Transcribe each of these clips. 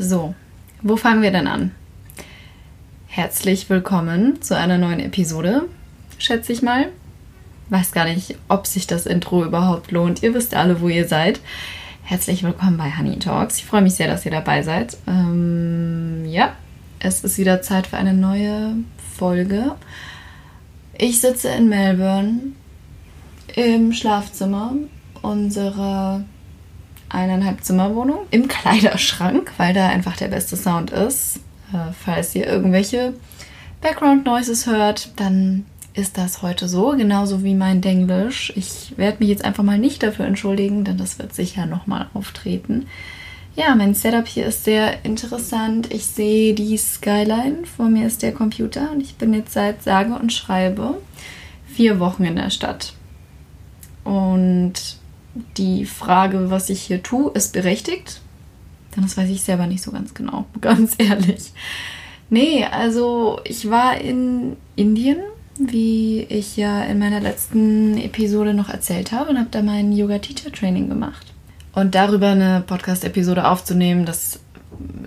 So, wo fangen wir denn an? Herzlich willkommen zu einer neuen Episode, schätze ich mal. Weiß gar nicht, ob sich das Intro überhaupt lohnt. Ihr wisst alle, wo ihr seid. Herzlich willkommen bei Honey Talks. Ich freue mich sehr, dass ihr dabei seid. Ähm, ja, es ist wieder Zeit für eine neue Folge. Ich sitze in Melbourne im Schlafzimmer unserer eineinhalb Zimmerwohnung im Kleiderschrank, weil da einfach der beste Sound ist. Äh, falls ihr irgendwelche Background Noises hört, dann ist das heute so, genauso wie mein Denglisch. Ich werde mich jetzt einfach mal nicht dafür entschuldigen, denn das wird sicher nochmal auftreten. Ja, mein Setup hier ist sehr interessant. Ich sehe die Skyline, vor mir ist der Computer und ich bin jetzt seit sage und schreibe vier Wochen in der Stadt. Und die Frage, was ich hier tue, ist berechtigt. Denn das weiß ich selber nicht so ganz genau, ganz ehrlich. Nee, also ich war in Indien, wie ich ja in meiner letzten Episode noch erzählt habe, und habe da mein Yoga-Teacher-Training gemacht. Und darüber eine Podcast-Episode aufzunehmen, das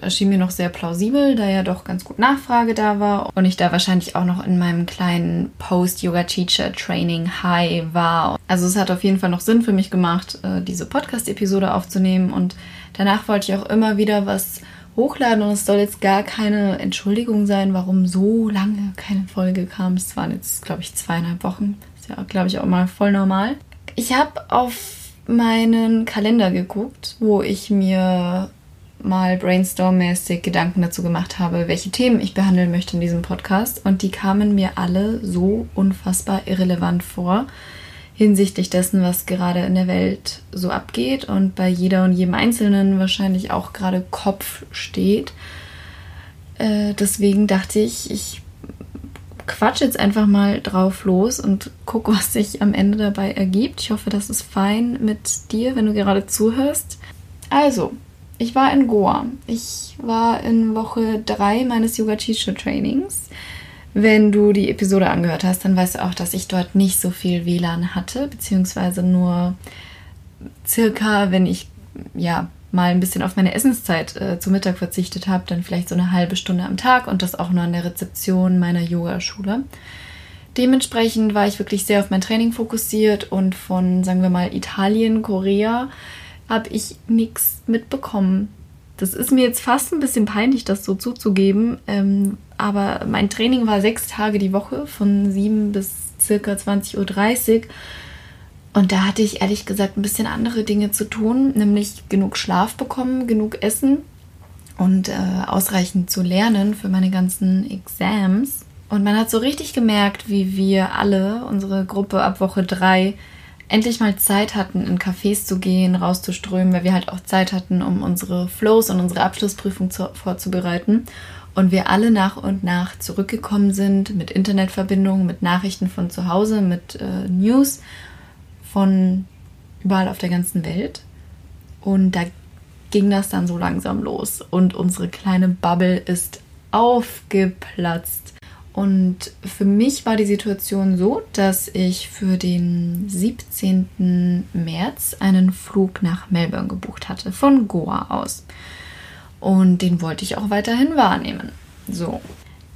erschien mir noch sehr plausibel, da ja doch ganz gut Nachfrage da war und ich da wahrscheinlich auch noch in meinem kleinen Post-Yoga-Teacher-Training High war. Also es hat auf jeden Fall noch Sinn für mich gemacht, äh, diese Podcast-Episode aufzunehmen und danach wollte ich auch immer wieder was hochladen und es soll jetzt gar keine Entschuldigung sein, warum so lange keine Folge kam. Es waren jetzt, glaube ich, zweieinhalb Wochen. Ist ja, glaube ich, auch mal voll normal. Ich habe auf meinen Kalender geguckt, wo ich mir mal brainstorm-mäßig Gedanken dazu gemacht habe, welche Themen ich behandeln möchte in diesem Podcast. Und die kamen mir alle so unfassbar irrelevant vor hinsichtlich dessen, was gerade in der Welt so abgeht und bei jeder und jedem Einzelnen wahrscheinlich auch gerade Kopf steht. Äh, deswegen dachte ich, ich quatsch jetzt einfach mal drauf los und guck, was sich am Ende dabei ergibt. Ich hoffe, das ist fein mit dir, wenn du gerade zuhörst. Also, ich war in Goa. Ich war in Woche 3 meines Yoga Teacher Trainings. Wenn du die Episode angehört hast, dann weißt du auch, dass ich dort nicht so viel WLAN hatte, beziehungsweise nur circa, wenn ich ja mal ein bisschen auf meine Essenszeit äh, zu Mittag verzichtet habe, dann vielleicht so eine halbe Stunde am Tag und das auch nur an der Rezeption meiner Yogaschule. Dementsprechend war ich wirklich sehr auf mein Training fokussiert und von, sagen wir mal, Italien, Korea habe ich nichts mitbekommen. Das ist mir jetzt fast ein bisschen peinlich, das so zuzugeben. Ähm, aber mein Training war sechs Tage die Woche von 7 bis circa 20.30 Uhr. Und da hatte ich ehrlich gesagt ein bisschen andere Dinge zu tun, nämlich genug Schlaf bekommen, genug Essen und äh, ausreichend zu lernen für meine ganzen Exams. Und man hat so richtig gemerkt, wie wir alle, unsere Gruppe ab Woche 3, endlich mal Zeit hatten, in Cafés zu gehen, rauszuströmen, weil wir halt auch Zeit hatten, um unsere Flows und unsere Abschlussprüfung zu, vorzubereiten. Und wir alle nach und nach zurückgekommen sind mit Internetverbindungen, mit Nachrichten von zu Hause, mit äh, News von überall auf der ganzen Welt. Und da ging das dann so langsam los. Und unsere kleine Bubble ist aufgeplatzt. Und für mich war die Situation so, dass ich für den 17. März einen Flug nach Melbourne gebucht hatte, von Goa aus. Und den wollte ich auch weiterhin wahrnehmen. So,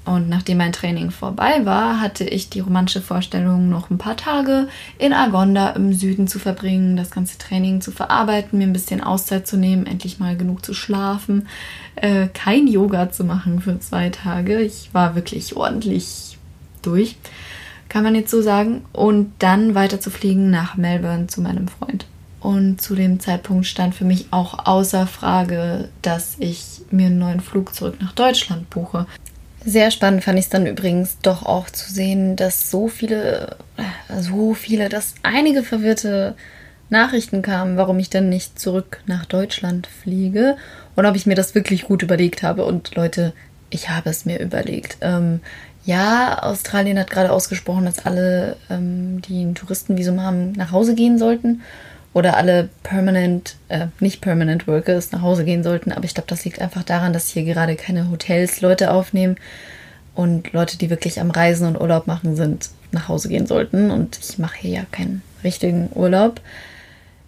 und nachdem mein Training vorbei war, hatte ich die romantische Vorstellung, noch ein paar Tage in Agonda im Süden zu verbringen, das ganze Training zu verarbeiten, mir ein bisschen Auszeit zu nehmen, endlich mal genug zu schlafen, äh, kein Yoga zu machen für zwei Tage. Ich war wirklich ordentlich durch, kann man jetzt so sagen. Und dann weiter zu fliegen nach Melbourne zu meinem Freund. Und zu dem Zeitpunkt stand für mich auch außer Frage, dass ich mir einen neuen Flug zurück nach Deutschland buche. Sehr spannend fand ich es dann übrigens doch auch zu sehen, dass so viele, so viele, dass einige verwirrte Nachrichten kamen, warum ich dann nicht zurück nach Deutschland fliege und ob ich mir das wirklich gut überlegt habe. Und Leute, ich habe es mir überlegt. Ähm, ja, Australien hat gerade ausgesprochen, dass alle, ähm, die ein Touristenvisum haben, nach Hause gehen sollten oder alle permanent, äh, nicht permanent Workers nach Hause gehen sollten. Aber ich glaube, das liegt einfach daran, dass hier gerade keine Hotels Leute aufnehmen und Leute, die wirklich am Reisen und Urlaub machen sind, nach Hause gehen sollten. Und ich mache hier ja keinen richtigen Urlaub.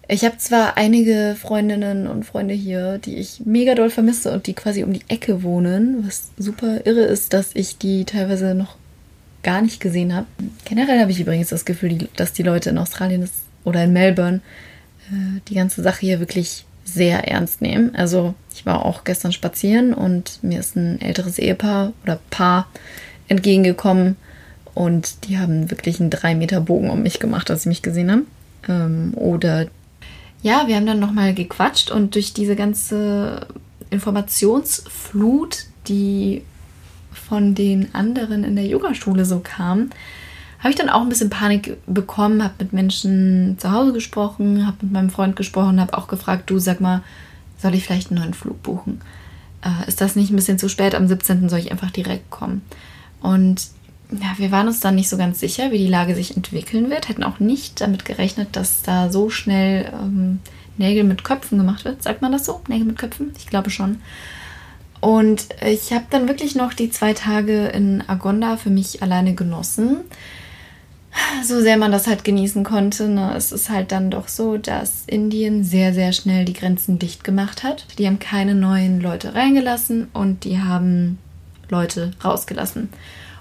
Ich habe zwar einige Freundinnen und Freunde hier, die ich mega doll vermisse und die quasi um die Ecke wohnen, was super irre ist, dass ich die teilweise noch gar nicht gesehen habe. Generell habe ich übrigens das Gefühl, dass die Leute in Australien oder in Melbourne äh, die ganze Sache hier wirklich sehr ernst nehmen. Also ich war auch gestern spazieren und mir ist ein älteres Ehepaar oder Paar entgegengekommen und die haben wirklich einen drei Meter Bogen um mich gemacht, als sie mich gesehen haben. Ähm, oder ja, wir haben dann nochmal gequatscht und durch diese ganze Informationsflut, die von den anderen in der Yogaschule so kam, habe ich dann auch ein bisschen Panik bekommen, habe mit Menschen zu Hause gesprochen, habe mit meinem Freund gesprochen, habe auch gefragt, du sag mal, soll ich vielleicht einen neuen Flug buchen? Äh, ist das nicht ein bisschen zu spät? Am 17. soll ich einfach direkt kommen? Und ja, wir waren uns dann nicht so ganz sicher, wie die Lage sich entwickeln wird, hätten auch nicht damit gerechnet, dass da so schnell ähm, Nägel mit Köpfen gemacht wird. Sagt man das so? Nägel mit Köpfen? Ich glaube schon. Und ich habe dann wirklich noch die zwei Tage in Agonda für mich alleine genossen so sehr man das halt genießen konnte, ne, es ist halt dann doch so, dass Indien sehr, sehr schnell die Grenzen dicht gemacht hat. Die haben keine neuen Leute reingelassen und die haben Leute rausgelassen.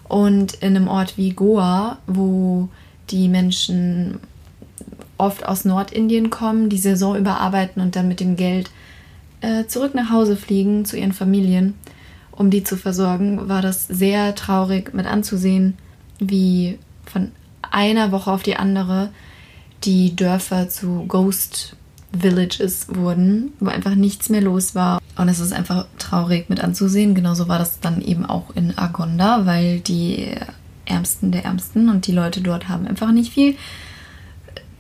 Und in einem Ort wie Goa, wo die Menschen oft aus Nordindien kommen, die Saison überarbeiten und dann mit dem Geld äh, zurück nach Hause fliegen zu ihren Familien, um die zu versorgen, war das sehr traurig mit anzusehen, wie von einer Woche auf die andere die Dörfer zu Ghost Villages wurden, wo einfach nichts mehr los war. Und es ist einfach traurig mit anzusehen. Genauso war das dann eben auch in Agonda, weil die Ärmsten der Ärmsten und die Leute dort haben einfach nicht viel.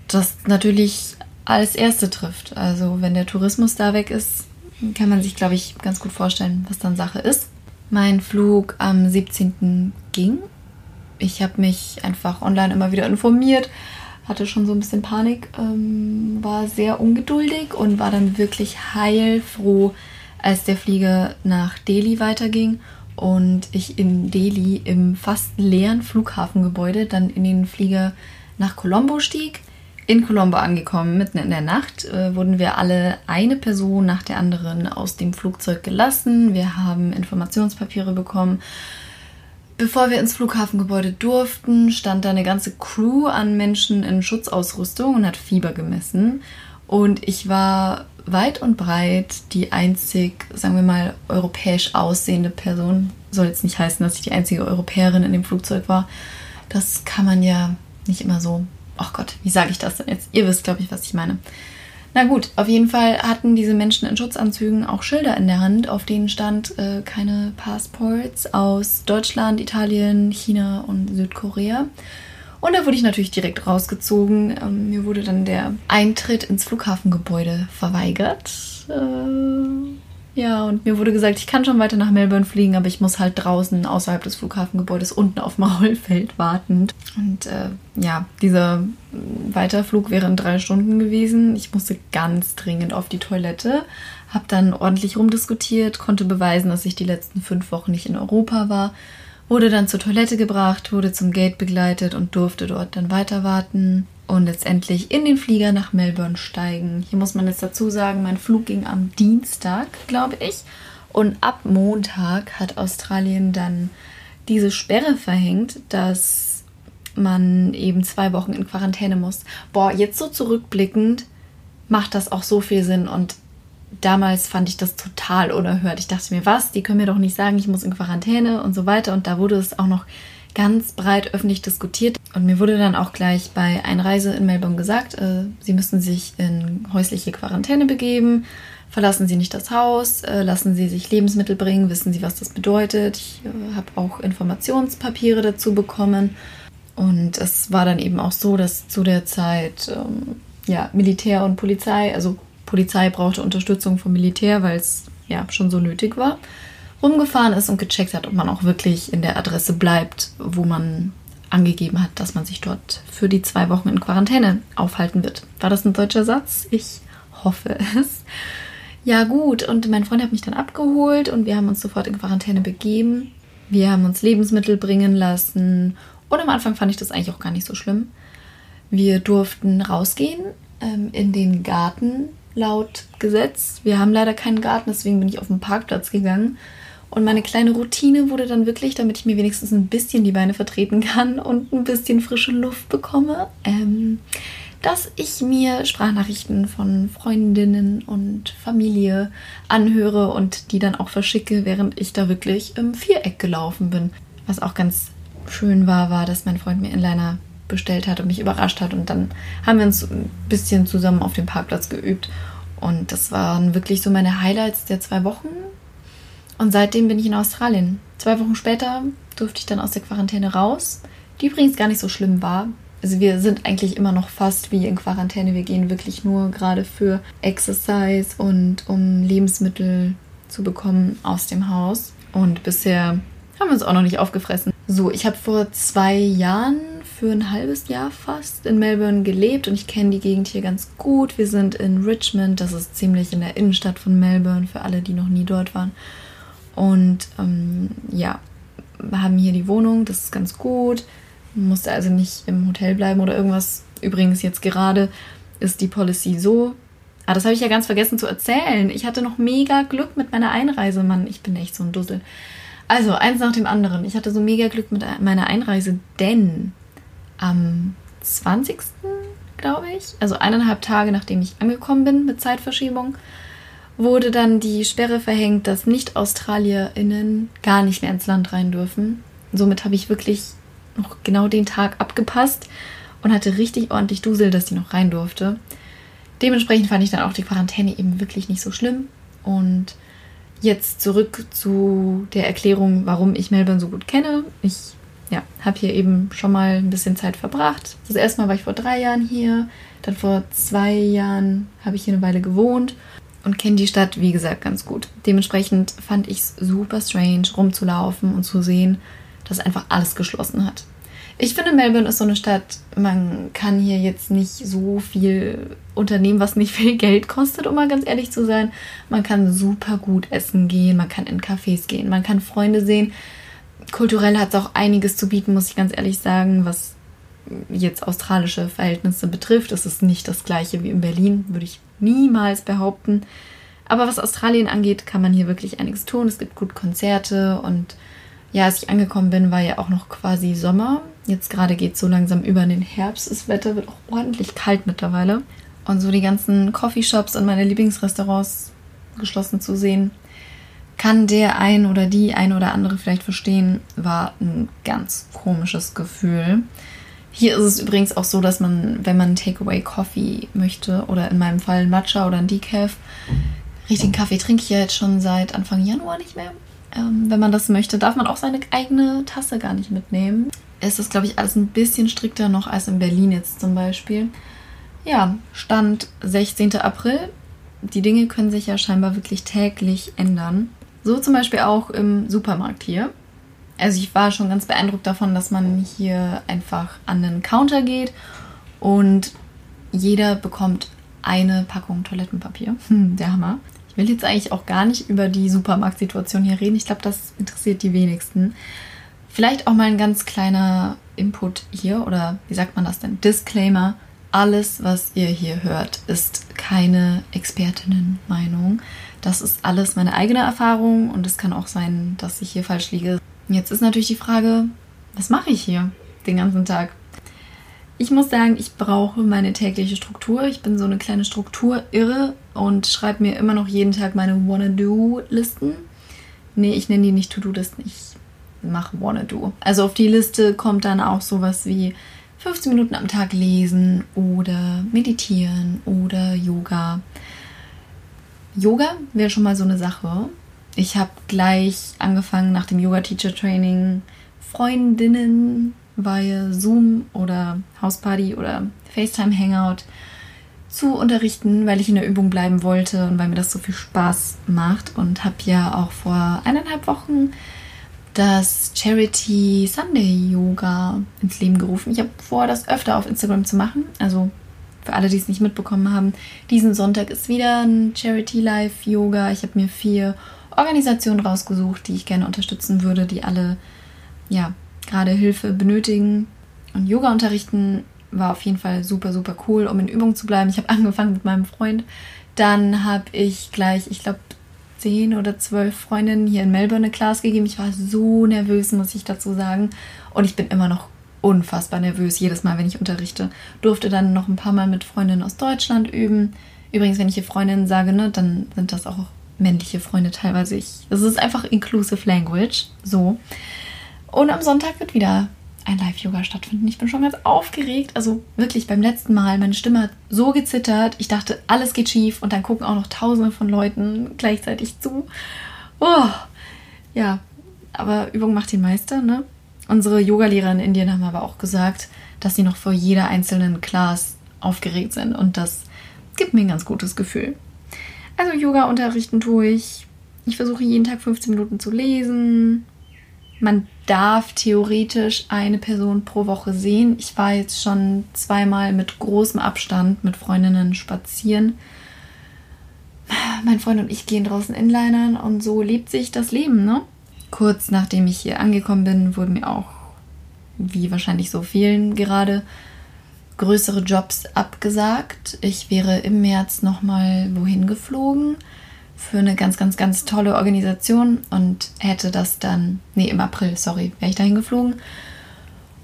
Das natürlich als Erste trifft. Also wenn der Tourismus da weg ist, kann man sich, glaube ich, ganz gut vorstellen, was dann Sache ist. Mein Flug am 17. ging ich habe mich einfach online immer wieder informiert, hatte schon so ein bisschen Panik, ähm, war sehr ungeduldig und war dann wirklich heilfroh, als der Flieger nach Delhi weiterging und ich in Delhi im fast leeren Flughafengebäude dann in den Flieger nach Colombo stieg. In Colombo angekommen, mitten in der Nacht, äh, wurden wir alle eine Person nach der anderen aus dem Flugzeug gelassen. Wir haben Informationspapiere bekommen Bevor wir ins Flughafengebäude durften, stand da eine ganze Crew an Menschen in Schutzausrüstung und hat Fieber gemessen. Und ich war weit und breit die einzig, sagen wir mal, europäisch aussehende Person. Soll jetzt nicht heißen, dass ich die einzige Europäerin in dem Flugzeug war. Das kann man ja nicht immer so. Ach Gott, wie sage ich das denn jetzt? Ihr wisst, glaube ich, was ich meine. Na gut, auf jeden Fall hatten diese Menschen in Schutzanzügen auch Schilder in der Hand, auf denen stand äh, keine Passports aus Deutschland, Italien, China und Südkorea. Und da wurde ich natürlich direkt rausgezogen. Ähm, mir wurde dann der Eintritt ins Flughafengebäude verweigert. Äh, ja, und mir wurde gesagt, ich kann schon weiter nach Melbourne fliegen, aber ich muss halt draußen außerhalb des Flughafengebäudes unten auf dem Rollfeld warten. Und äh, ja, dieser Weiterflug wäre in drei Stunden gewesen. Ich musste ganz dringend auf die Toilette, habe dann ordentlich rumdiskutiert, konnte beweisen, dass ich die letzten fünf Wochen nicht in Europa war, wurde dann zur Toilette gebracht, wurde zum Gate begleitet und durfte dort dann weiter warten und letztendlich in den Flieger nach Melbourne steigen. Hier muss man jetzt dazu sagen, mein Flug ging am Dienstag, glaube ich. Und ab Montag hat Australien dann diese Sperre verhängt, dass man eben zwei Wochen in Quarantäne muss. Boah, jetzt so zurückblickend macht das auch so viel Sinn und damals fand ich das total unerhört. Ich dachte mir, was, die können mir doch nicht sagen, ich muss in Quarantäne und so weiter. Und da wurde es auch noch ganz breit öffentlich diskutiert. Und mir wurde dann auch gleich bei Einreise in Melbourne gesagt, äh, sie müssen sich in häusliche Quarantäne begeben, verlassen Sie nicht das Haus, äh, lassen Sie sich Lebensmittel bringen, wissen Sie, was das bedeutet. Ich äh, habe auch Informationspapiere dazu bekommen. Und es war dann eben auch so, dass zu der Zeit ähm, ja, Militär und Polizei, also Polizei brauchte Unterstützung vom Militär, weil es ja schon so nötig war rumgefahren ist und gecheckt hat, ob man auch wirklich in der Adresse bleibt, wo man angegeben hat, dass man sich dort für die zwei Wochen in Quarantäne aufhalten wird. War das ein deutscher Satz? Ich hoffe es. Ja gut, und mein Freund hat mich dann abgeholt und wir haben uns sofort in Quarantäne begeben. Wir haben uns Lebensmittel bringen lassen und am Anfang fand ich das eigentlich auch gar nicht so schlimm. Wir durften rausgehen ähm, in den Garten laut Gesetz. Wir haben leider keinen Garten, deswegen bin ich auf den Parkplatz gegangen. Und meine kleine Routine wurde dann wirklich, damit ich mir wenigstens ein bisschen die Beine vertreten kann und ein bisschen frische Luft bekomme, ähm, dass ich mir Sprachnachrichten von Freundinnen und Familie anhöre und die dann auch verschicke, während ich da wirklich im Viereck gelaufen bin. Was auch ganz schön war, war, dass mein Freund mir Inliner bestellt hat und mich überrascht hat. Und dann haben wir uns ein bisschen zusammen auf dem Parkplatz geübt. Und das waren wirklich so meine Highlights der zwei Wochen. Und seitdem bin ich in Australien. Zwei Wochen später durfte ich dann aus der Quarantäne raus, die übrigens gar nicht so schlimm war. Also wir sind eigentlich immer noch fast wie in Quarantäne. Wir gehen wirklich nur gerade für Exercise und um Lebensmittel zu bekommen aus dem Haus. Und bisher haben wir uns auch noch nicht aufgefressen. So, ich habe vor zwei Jahren für ein halbes Jahr fast in Melbourne gelebt und ich kenne die Gegend hier ganz gut. Wir sind in Richmond, das ist ziemlich in der Innenstadt von Melbourne, für alle, die noch nie dort waren. Und ähm, ja, wir haben hier die Wohnung, das ist ganz gut. Musste also nicht im Hotel bleiben oder irgendwas. Übrigens, jetzt gerade ist die Policy so. Ah, das habe ich ja ganz vergessen zu erzählen. Ich hatte noch mega Glück mit meiner Einreise, Mann. Ich bin echt so ein Dussel. Also, eins nach dem anderen. Ich hatte so mega Glück mit meiner Einreise, denn am 20. glaube ich, also eineinhalb Tage nachdem ich angekommen bin mit Zeitverschiebung, wurde dann die Sperre verhängt, dass Nicht-AustralierInnen gar nicht mehr ins Land rein dürfen. Somit habe ich wirklich noch genau den Tag abgepasst und hatte richtig ordentlich Dusel, dass die noch rein durfte. Dementsprechend fand ich dann auch die Quarantäne eben wirklich nicht so schlimm. Und jetzt zurück zu der Erklärung, warum ich Melbourne so gut kenne. Ich ja, habe hier eben schon mal ein bisschen Zeit verbracht. Das erste Mal war ich vor drei Jahren hier, dann vor zwei Jahren habe ich hier eine Weile gewohnt und kenne die Stadt, wie gesagt, ganz gut. Dementsprechend fand ich es super strange, rumzulaufen und zu sehen, dass einfach alles geschlossen hat. Ich finde, Melbourne ist so eine Stadt, man kann hier jetzt nicht so viel unternehmen, was nicht viel Geld kostet, um mal ganz ehrlich zu sein. Man kann super gut essen gehen, man kann in Cafés gehen, man kann Freunde sehen kulturell hat es auch einiges zu bieten, muss ich ganz ehrlich sagen, was jetzt australische Verhältnisse betrifft. Es ist nicht das gleiche wie in Berlin, würde ich niemals behaupten. Aber was Australien angeht, kann man hier wirklich einiges tun. Es gibt gut Konzerte und ja, als ich angekommen bin, war ja auch noch quasi Sommer. Jetzt gerade geht es so langsam über in den Herbst. Das Wetter wird auch ordentlich kalt mittlerweile. Und so die ganzen Coffeeshops und meine Lieblingsrestaurants geschlossen zu sehen, kann der ein oder die ein oder andere vielleicht verstehen, war ein ganz komisches Gefühl. Hier ist es übrigens auch so, dass man, wenn man Takeaway Coffee möchte oder in meinem Fall ein Matcha oder ein Decaf, richtigen Kaffee trinke ich ja jetzt schon seit Anfang Januar nicht mehr. Ähm, wenn man das möchte, darf man auch seine eigene Tasse gar nicht mitnehmen. Es ist, glaube ich, alles ein bisschen strikter noch als in Berlin jetzt zum Beispiel. Ja, Stand 16. April. Die Dinge können sich ja scheinbar wirklich täglich ändern. So zum Beispiel auch im Supermarkt hier. Also ich war schon ganz beeindruckt davon, dass man hier einfach an den Counter geht und jeder bekommt eine Packung Toilettenpapier. Hm, der Hammer. Ich will jetzt eigentlich auch gar nicht über die Supermarktsituation hier reden. Ich glaube, das interessiert die wenigsten. Vielleicht auch mal ein ganz kleiner Input hier oder wie sagt man das denn? Disclaimer. Alles, was ihr hier hört, ist keine Expertinnenmeinung. Das ist alles meine eigene Erfahrung und es kann auch sein, dass ich hier falsch liege. Jetzt ist natürlich die Frage, was mache ich hier den ganzen Tag? Ich muss sagen, ich brauche meine tägliche Struktur. Ich bin so eine kleine Strukturirre und schreibe mir immer noch jeden Tag meine Wanna-Do-Listen. Nee, ich nenne die nicht To-Do-Listen, ich mache Wanna-Do. Also auf die Liste kommt dann auch sowas wie 15 Minuten am Tag lesen oder meditieren oder Yoga. Yoga wäre schon mal so eine Sache. Ich habe gleich angefangen nach dem Yoga-Teacher-Training Freundinnen via Zoom oder Hausparty oder FaceTime-Hangout zu unterrichten, weil ich in der Übung bleiben wollte und weil mir das so viel Spaß macht. Und habe ja auch vor eineinhalb Wochen das Charity Sunday Yoga ins Leben gerufen. Ich habe vor, das öfter auf Instagram zu machen. Also für alle, die es nicht mitbekommen haben, diesen Sonntag ist wieder ein Charity Life Yoga. Ich habe mir vier Organisationen rausgesucht, die ich gerne unterstützen würde, die alle ja gerade Hilfe benötigen und Yoga unterrichten. war auf jeden Fall super, super cool, um in Übung zu bleiben. Ich habe angefangen mit meinem Freund. Dann habe ich gleich, ich glaube, zehn oder zwölf Freundinnen hier in Melbourne eine Class gegeben. Ich war so nervös, muss ich dazu sagen. Und ich bin immer noch unfassbar nervös, jedes Mal, wenn ich unterrichte. Durfte dann noch ein paar Mal mit Freundinnen aus Deutschland üben. Übrigens, wenn ich hier Freundinnen sage, ne, dann sind das auch männliche Freunde teilweise. Ich, das ist einfach inclusive language. So. Und am Sonntag wird wieder ein Live-Yoga stattfinden. Ich bin schon ganz aufgeregt. Also wirklich beim letzten Mal, meine Stimme hat so gezittert. Ich dachte, alles geht schief und dann gucken auch noch tausende von Leuten gleichzeitig zu. Oh, ja, aber Übung macht den Meister, ne? Unsere Yogalehrer in Indien haben aber auch gesagt, dass sie noch vor jeder einzelnen Class aufgeregt sind und das gibt mir ein ganz gutes Gefühl. Also Yoga unterrichten tue ich. Ich versuche jeden Tag 15 Minuten zu lesen. Man darf theoretisch eine Person pro Woche sehen. Ich war jetzt schon zweimal mit großem Abstand mit Freundinnen spazieren. Mein Freund und ich gehen draußen Inlinern und so lebt sich das Leben, ne? Kurz nachdem ich hier angekommen bin, wurden mir auch, wie wahrscheinlich so vielen gerade, größere Jobs abgesagt. Ich wäre im März nochmal wohin geflogen für eine ganz, ganz, ganz tolle Organisation und hätte das dann, nee, im April, sorry, wäre ich dahin geflogen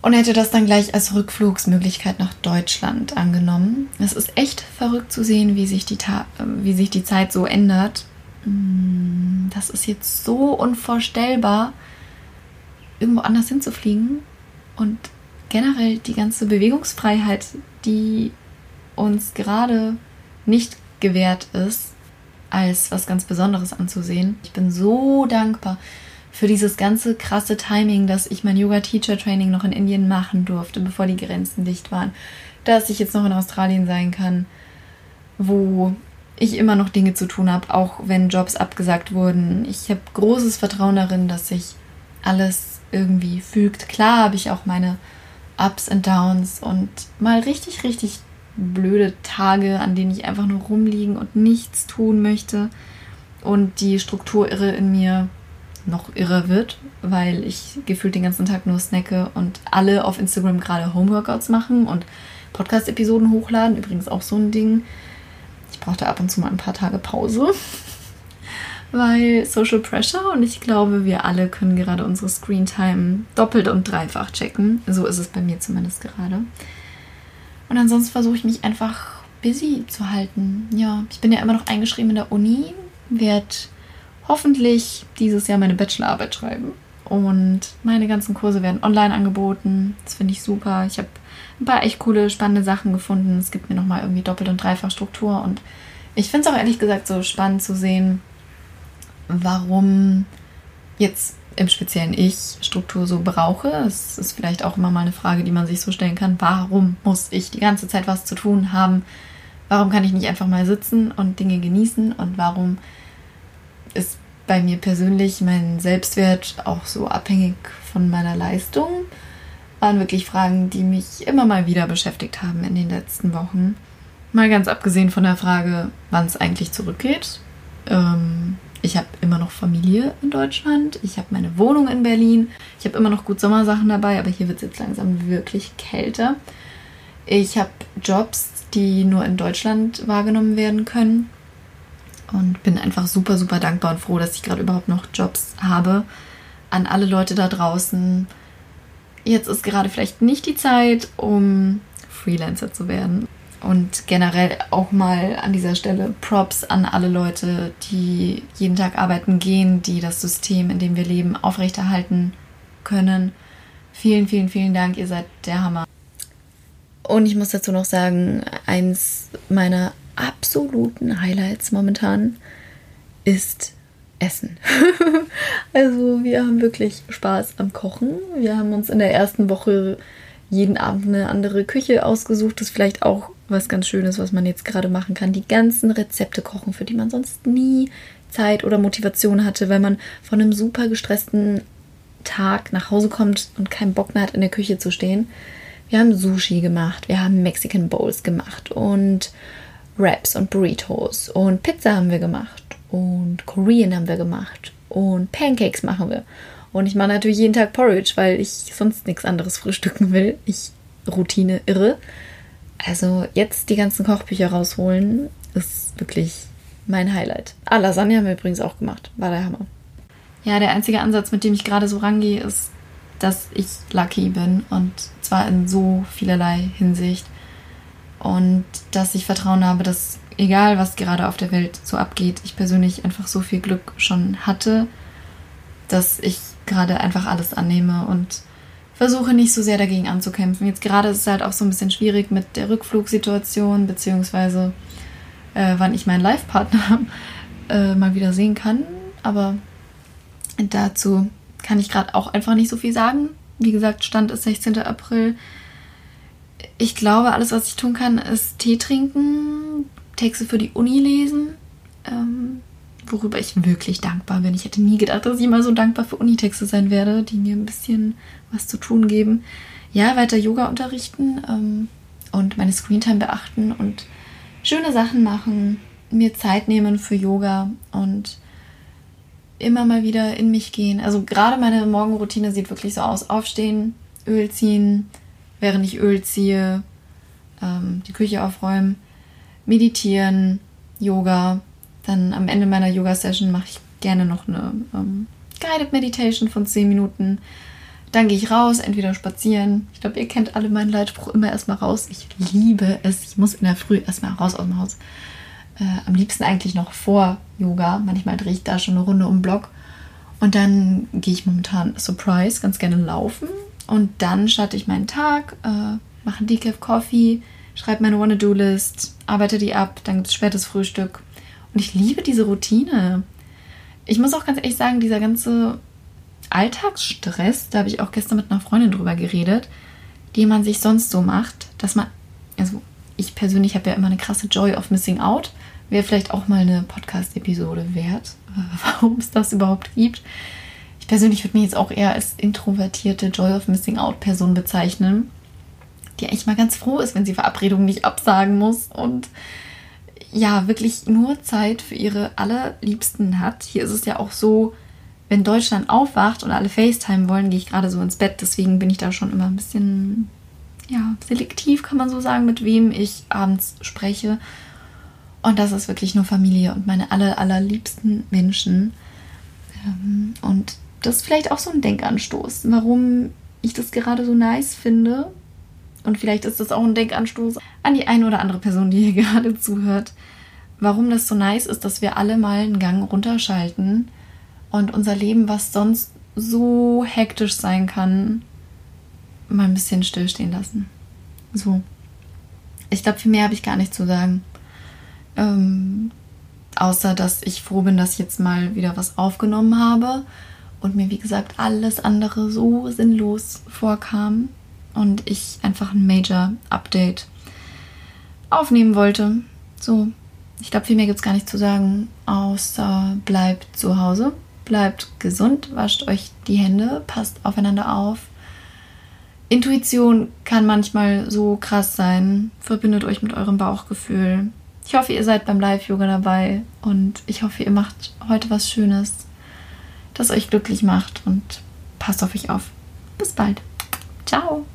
und hätte das dann gleich als Rückflugsmöglichkeit nach Deutschland angenommen. Es ist echt verrückt zu sehen, wie sich die, Ta wie sich die Zeit so ändert. Mm, das ist jetzt so unvorstellbar, irgendwo anders hinzufliegen und generell die ganze Bewegungsfreiheit, die uns gerade nicht gewährt ist, als was ganz Besonderes anzusehen. Ich bin so dankbar für dieses ganze krasse Timing, dass ich mein Yoga-Teacher-Training noch in Indien machen durfte, bevor die Grenzen dicht waren. Dass ich jetzt noch in Australien sein kann, wo ich immer noch Dinge zu tun habe, auch wenn Jobs abgesagt wurden. Ich habe großes Vertrauen darin, dass sich alles irgendwie fügt. Klar habe ich auch meine Ups und Downs und mal richtig, richtig blöde Tage, an denen ich einfach nur rumliegen und nichts tun möchte und die Strukturirre in mir noch irrer wird, weil ich gefühlt den ganzen Tag nur snacke und alle auf Instagram gerade Homeworkouts machen und Podcast-Episoden hochladen. Übrigens auch so ein Ding. Ich brauchte ab und zu mal ein paar Tage Pause, weil Social Pressure und ich glaube, wir alle können gerade unsere Screen Time doppelt und dreifach checken. So ist es bei mir zumindest gerade. Und ansonsten versuche ich mich einfach busy zu halten. Ja, ich bin ja immer noch eingeschrieben in der Uni, werde hoffentlich dieses Jahr meine Bachelorarbeit schreiben. Und meine ganzen Kurse werden online angeboten. Das finde ich super. Ich habe ein paar echt coole, spannende Sachen gefunden. Es gibt mir nochmal irgendwie doppelt und dreifach Struktur. Und ich finde es auch ehrlich gesagt so spannend zu sehen, warum jetzt im Speziellen ich Struktur so brauche. Es ist vielleicht auch immer mal eine Frage, die man sich so stellen kann. Warum muss ich die ganze Zeit was zu tun haben? Warum kann ich nicht einfach mal sitzen und Dinge genießen? Und warum ist bei mir persönlich mein Selbstwert auch so abhängig von meiner Leistung? Waren wirklich Fragen, die mich immer mal wieder beschäftigt haben in den letzten Wochen. Mal ganz abgesehen von der Frage, wann es eigentlich zurückgeht. Ähm, ich habe immer noch Familie in Deutschland. Ich habe meine Wohnung in Berlin. Ich habe immer noch gut Sommersachen dabei, aber hier wird es jetzt langsam wirklich kälter. Ich habe Jobs, die nur in Deutschland wahrgenommen werden können. Und bin einfach super, super dankbar und froh, dass ich gerade überhaupt noch Jobs habe. An alle Leute da draußen. Jetzt ist gerade vielleicht nicht die Zeit, um Freelancer zu werden. Und generell auch mal an dieser Stelle Props an alle Leute, die jeden Tag arbeiten gehen, die das System, in dem wir leben, aufrechterhalten können. Vielen, vielen, vielen Dank. Ihr seid der Hammer. Und ich muss dazu noch sagen, eins meiner absoluten Highlights momentan ist Essen. also wir haben wirklich Spaß am Kochen. Wir haben uns in der ersten Woche jeden Abend eine andere Küche ausgesucht. Das vielleicht auch was ganz Schönes, was man jetzt gerade machen kann. Die ganzen Rezepte kochen, für die man sonst nie Zeit oder Motivation hatte, weil man von einem super gestressten Tag nach Hause kommt und keinen Bock mehr hat, in der Küche zu stehen. Wir haben Sushi gemacht, wir haben Mexican Bowls gemacht und Wraps und Burritos und Pizza haben wir gemacht und Korean haben wir gemacht und Pancakes machen wir. Und ich mache natürlich jeden Tag Porridge, weil ich sonst nichts anderes frühstücken will. Ich Routine irre. Also jetzt die ganzen Kochbücher rausholen, ist wirklich mein Highlight. Ah, Lasagne haben wir übrigens auch gemacht. War der Hammer. Ja, der einzige Ansatz, mit dem ich gerade so rangehe, ist, dass ich lucky bin und zwar in so vielerlei Hinsicht. Und dass ich Vertrauen habe, dass egal was gerade auf der Welt so abgeht, ich persönlich einfach so viel Glück schon hatte, dass ich gerade einfach alles annehme und versuche nicht so sehr dagegen anzukämpfen. Jetzt gerade ist es halt auch so ein bisschen schwierig mit der Rückflugsituation, beziehungsweise äh, wann ich meinen Live-Partner äh, mal wieder sehen kann. Aber dazu kann ich gerade auch einfach nicht so viel sagen. Wie gesagt, Stand ist 16. April. Ich glaube, alles, was ich tun kann, ist Tee trinken, Texte für die Uni lesen, worüber ich wirklich dankbar bin. Ich hätte nie gedacht, dass ich immer so dankbar für Unitexte sein werde, die mir ein bisschen was zu tun geben. Ja, weiter Yoga unterrichten ähm, und meine Screentime beachten und schöne Sachen machen, mir Zeit nehmen für Yoga und immer mal wieder in mich gehen. Also gerade meine Morgenroutine sieht wirklich so aus. Aufstehen, Öl ziehen, während ich Öl ziehe, ähm, die Küche aufräumen, meditieren, Yoga. Dann am Ende meiner Yoga-Session mache ich gerne noch eine ähm, Guided Meditation von 10 Minuten. Dann gehe ich raus, entweder spazieren. Ich glaube, ihr kennt alle meinen Leitspruch immer erstmal raus. Ich liebe es. Ich muss in der Früh erstmal raus aus dem Haus. Äh, am liebsten eigentlich noch vor Yoga. Manchmal drehe ich da schon eine Runde um den Block. Und dann gehe ich momentan Surprise ganz gerne laufen. Und dann starte ich meinen Tag, äh, mache einen Decaf Coffee, schreibe meine Wanna-Do-List, arbeite die ab, dann gibt es spätes Frühstück. Und ich liebe diese Routine. Ich muss auch ganz ehrlich sagen, dieser ganze Alltagsstress, da habe ich auch gestern mit einer Freundin drüber geredet, den man sich sonst so macht, dass man, also ich persönlich habe ja immer eine krasse Joy of Missing Out. Wäre vielleicht auch mal eine Podcast-Episode wert, warum es das überhaupt gibt. Ich persönlich würde mich jetzt auch eher als introvertierte Joy of Missing Out Person bezeichnen, die eigentlich mal ganz froh ist, wenn sie Verabredungen nicht absagen muss und ja, wirklich nur Zeit für ihre allerliebsten hat. Hier ist es ja auch so, wenn Deutschland aufwacht und alle FaceTime wollen, gehe ich gerade so ins Bett. Deswegen bin ich da schon immer ein bisschen, ja, selektiv, kann man so sagen, mit wem ich abends spreche. Und das ist wirklich nur Familie und meine aller, allerliebsten Menschen. Ähm, und das ist vielleicht auch so ein Denkanstoß, warum ich das gerade so nice finde. Und vielleicht ist das auch ein Denkanstoß an die eine oder andere Person, die hier gerade zuhört. Warum das so nice ist, dass wir alle mal einen Gang runterschalten und unser Leben, was sonst so hektisch sein kann, mal ein bisschen stillstehen lassen. So. Ich glaube, viel mehr habe ich gar nicht zu sagen. Ähm, außer, dass ich froh bin, dass ich jetzt mal wieder was aufgenommen habe und mir, wie gesagt, alles andere so sinnlos vorkam und ich einfach ein Major-Update aufnehmen wollte. So, ich glaube, viel mehr gibt es gar nicht zu sagen, außer bleibt zu Hause bleibt gesund, wascht euch die Hände, passt aufeinander auf. Intuition kann manchmal so krass sein. Verbindet euch mit eurem Bauchgefühl. Ich hoffe, ihr seid beim Live-Yoga dabei und ich hoffe, ihr macht heute was Schönes, das euch glücklich macht und passt auf euch auf. Bis bald. Ciao.